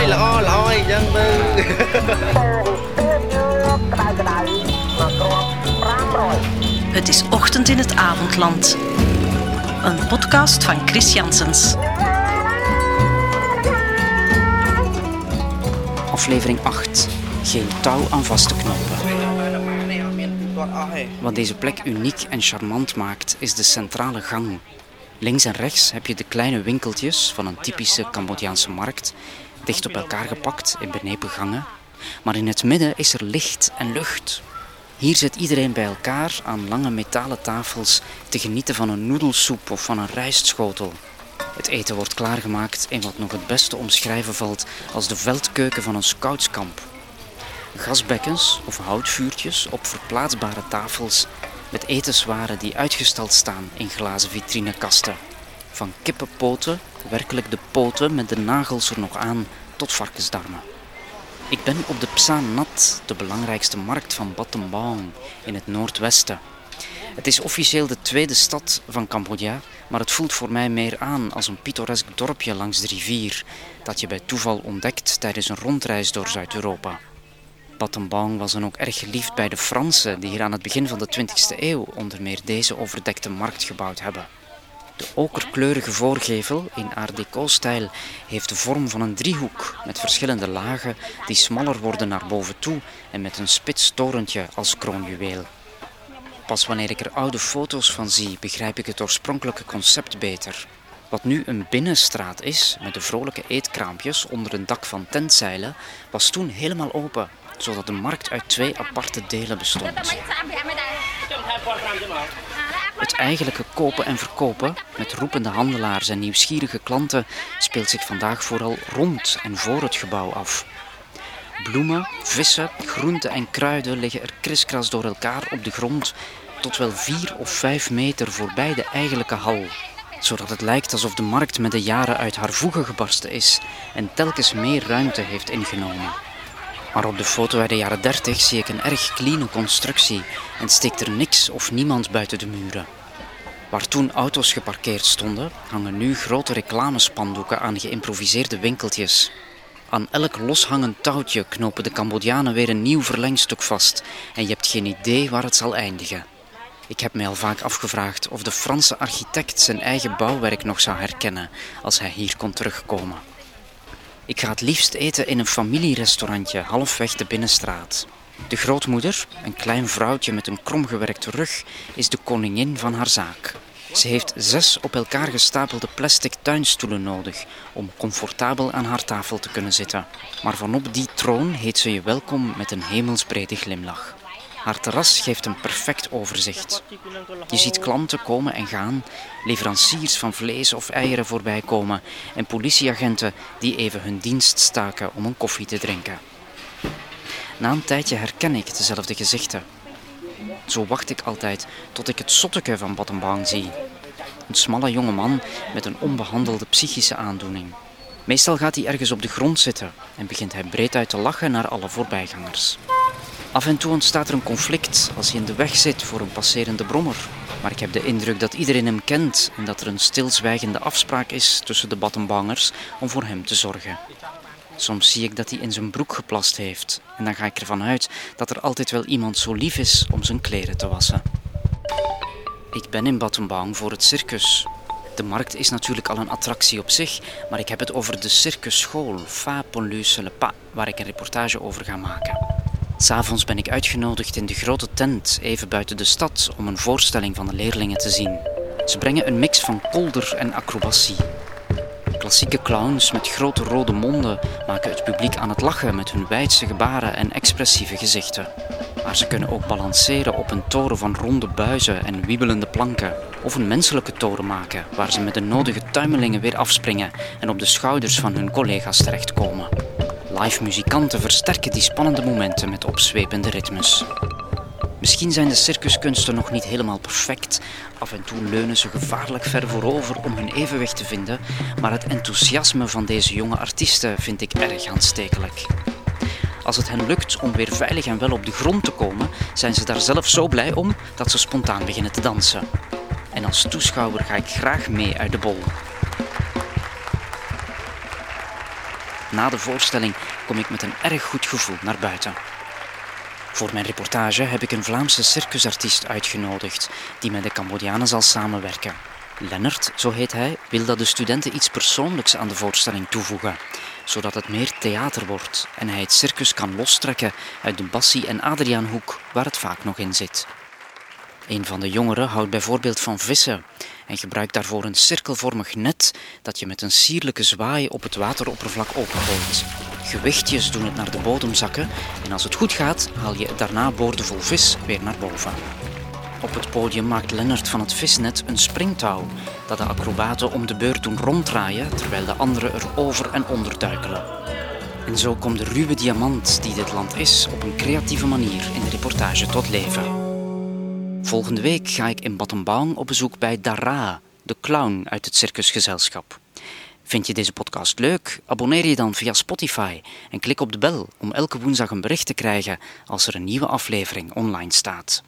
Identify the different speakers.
Speaker 1: យល្អល្អអីចឹងទៅ
Speaker 2: Het is Ochtend in het Avondland. Een podcast van Chris Janssens.
Speaker 3: Aflevering 8. Geen touw aan vast te knopen.
Speaker 1: គាត់អស់ឯង
Speaker 3: Wat deze plek uniek en charmant maakt, is de centrale gang. Links en rechts heb je de kleine winkeltjes van een typische Cambodjaanse markt, dicht op elkaar gepakt in benepen gangen. Maar in het midden is er licht en lucht. Hier zit iedereen bij elkaar aan lange metalen tafels te genieten van een noedelsoep of van een rijstschotel. Het eten wordt klaargemaakt in wat nog het beste omschrijven valt als de veldkeuken van een scoutskamp. Gasbekkens of houtvuurtjes op verplaatsbare tafels met etenswaren die uitgestald staan in glazen vitrinekasten. Van kippenpoten, werkelijk de poten met de nagels er nog aan, tot varkensdarmen. Ik ben op de Psan Nat, de belangrijkste markt van Battambang in het noordwesten. Het is officieel de tweede stad van Cambodja, maar het voelt voor mij meer aan als een pittoresk dorpje langs de rivier dat je bij toeval ontdekt tijdens een rondreis door Zuid-Europa. Battambang was dan ook erg geliefd bij de Fransen die hier aan het begin van de 20e eeuw onder meer deze overdekte markt gebouwd hebben. De okerkleurige voorgevel in Art Deco-stijl heeft de vorm van een driehoek met verschillende lagen die smaller worden naar boven toe en met een spits torentje als kroonjuweel. Pas wanneer ik er oude foto's van zie, begrijp ik het oorspronkelijke concept beter. Wat nu een binnenstraat is, met de vrolijke eetkraampjes onder een dak van tentzeilen, was toen helemaal open, zodat de markt uit twee aparte delen bestond. Het eigenlijke kopen en verkopen, met roepende handelaars en nieuwsgierige klanten, speelt zich vandaag vooral rond en voor het gebouw af. Bloemen, vissen, groenten en kruiden liggen er kriskras door elkaar op de grond, tot wel vier of vijf meter voorbij de eigenlijke hal, zodat het lijkt alsof de markt met de jaren uit haar voegen gebarsten is en telkens meer ruimte heeft ingenomen. Maar op de foto uit de jaren 30 zie ik een erg clean constructie en steekt er niks of niemand buiten de muren. Waar toen auto's geparkeerd stonden, hangen nu grote reclamespandoeken aan geïmproviseerde winkeltjes. Aan elk loshangend touwtje knopen de Cambodjanen weer een nieuw verlengstuk vast en je hebt geen idee waar het zal eindigen. Ik heb mij al vaak afgevraagd of de Franse architect zijn eigen bouwwerk nog zou herkennen als hij hier kon terugkomen. Ik ga het liefst eten in een familierestaurantje halfweg de binnenstraat. De grootmoeder, een klein vrouwtje met een kromgewerkte rug, is de koningin van haar zaak. Ze heeft zes op elkaar gestapelde plastic tuinstoelen nodig om comfortabel aan haar tafel te kunnen zitten. Maar vanop die troon heet ze je welkom met een hemelsbrede glimlach. Haar terras geeft een perfect overzicht. Je ziet klanten komen en gaan, leveranciers van vlees of eieren voorbij komen en politieagenten die even hun dienst staken om een koffie te drinken. Na een tijdje herken ik dezelfde gezichten. Zo wacht ik altijd tot ik het zotteke van Battambang zie. Een smalle jonge man met een onbehandelde psychische aandoening. Meestal gaat hij ergens op de grond zitten en begint hij breed uit te lachen naar alle voorbijgangers. Af en toe ontstaat er een conflict als hij in de weg zit voor een passerende brommer. Maar ik heb de indruk dat iedereen hem kent en dat er een stilzwijgende afspraak is tussen de Battambangers om voor hem te zorgen. Soms zie ik dat hij in zijn broek geplast heeft en dan ga ik ervan uit dat er altijd wel iemand zo lief is om zijn kleren te wassen. Ik ben in Battambang voor het circus. De markt is natuurlijk al een attractie op zich, maar ik heb het over de circusschool Fa Ponlu Le Pa, waar ik een reportage over ga maken. S'avonds ben ik uitgenodigd in de grote tent even buiten de stad om een voorstelling van de leerlingen te zien. Ze brengen een mix van kolder en acrobatie. Klassieke clowns met grote rode monden maken het publiek aan het lachen met hun wijdse gebaren en expressieve gezichten. Maar ze kunnen ook balanceren op een toren van ronde buizen en wiebelende planken. Of een menselijke toren maken waar ze met de nodige tuimelingen weer afspringen en op de schouders van hun collega's terechtkomen. Live muzikanten versterken die spannende momenten met opzwepende ritmes. Misschien zijn de circuskunsten nog niet helemaal perfect. Af en toe leunen ze gevaarlijk ver voorover om hun evenwicht te vinden, maar het enthousiasme van deze jonge artiesten vind ik erg aanstekelijk. Als het hen lukt om weer veilig en wel op de grond te komen, zijn ze daar zelf zo blij om dat ze spontaan beginnen te dansen. En als toeschouwer ga ik graag mee uit de bol. Na de voorstelling kom ik met een erg goed gevoel naar buiten. Voor mijn reportage heb ik een Vlaamse circusartiest uitgenodigd die met de Cambodianen zal samenwerken. Lennart, zo heet hij, wil dat de studenten iets persoonlijks aan de voorstelling toevoegen, zodat het meer theater wordt en hij het circus kan lostrekken uit de Bassie en Adriaanhoek waar het vaak nog in zit. Een van de jongeren houdt bijvoorbeeld van vissen en gebruikt daarvoor een cirkelvormig net dat je met een sierlijke zwaai op het wateroppervlak opengooit. Gewichtjes doen het naar de bodem zakken en als het goed gaat haal je het daarna boordevol vis weer naar boven. Op het podium maakt Lennart van het visnet een springtouw dat de acrobaten om de beurt doen ronddraaien terwijl de anderen er over en onder duikelen. En zo komt de ruwe diamant die dit land is op een creatieve manier in de reportage tot leven. Volgende week ga ik in Battambang op bezoek bij Dara, de clown uit het circusgezelschap. Vind je deze podcast leuk? Abonneer je dan via Spotify en klik op de bel om elke woensdag een bericht te krijgen als er een nieuwe aflevering online staat.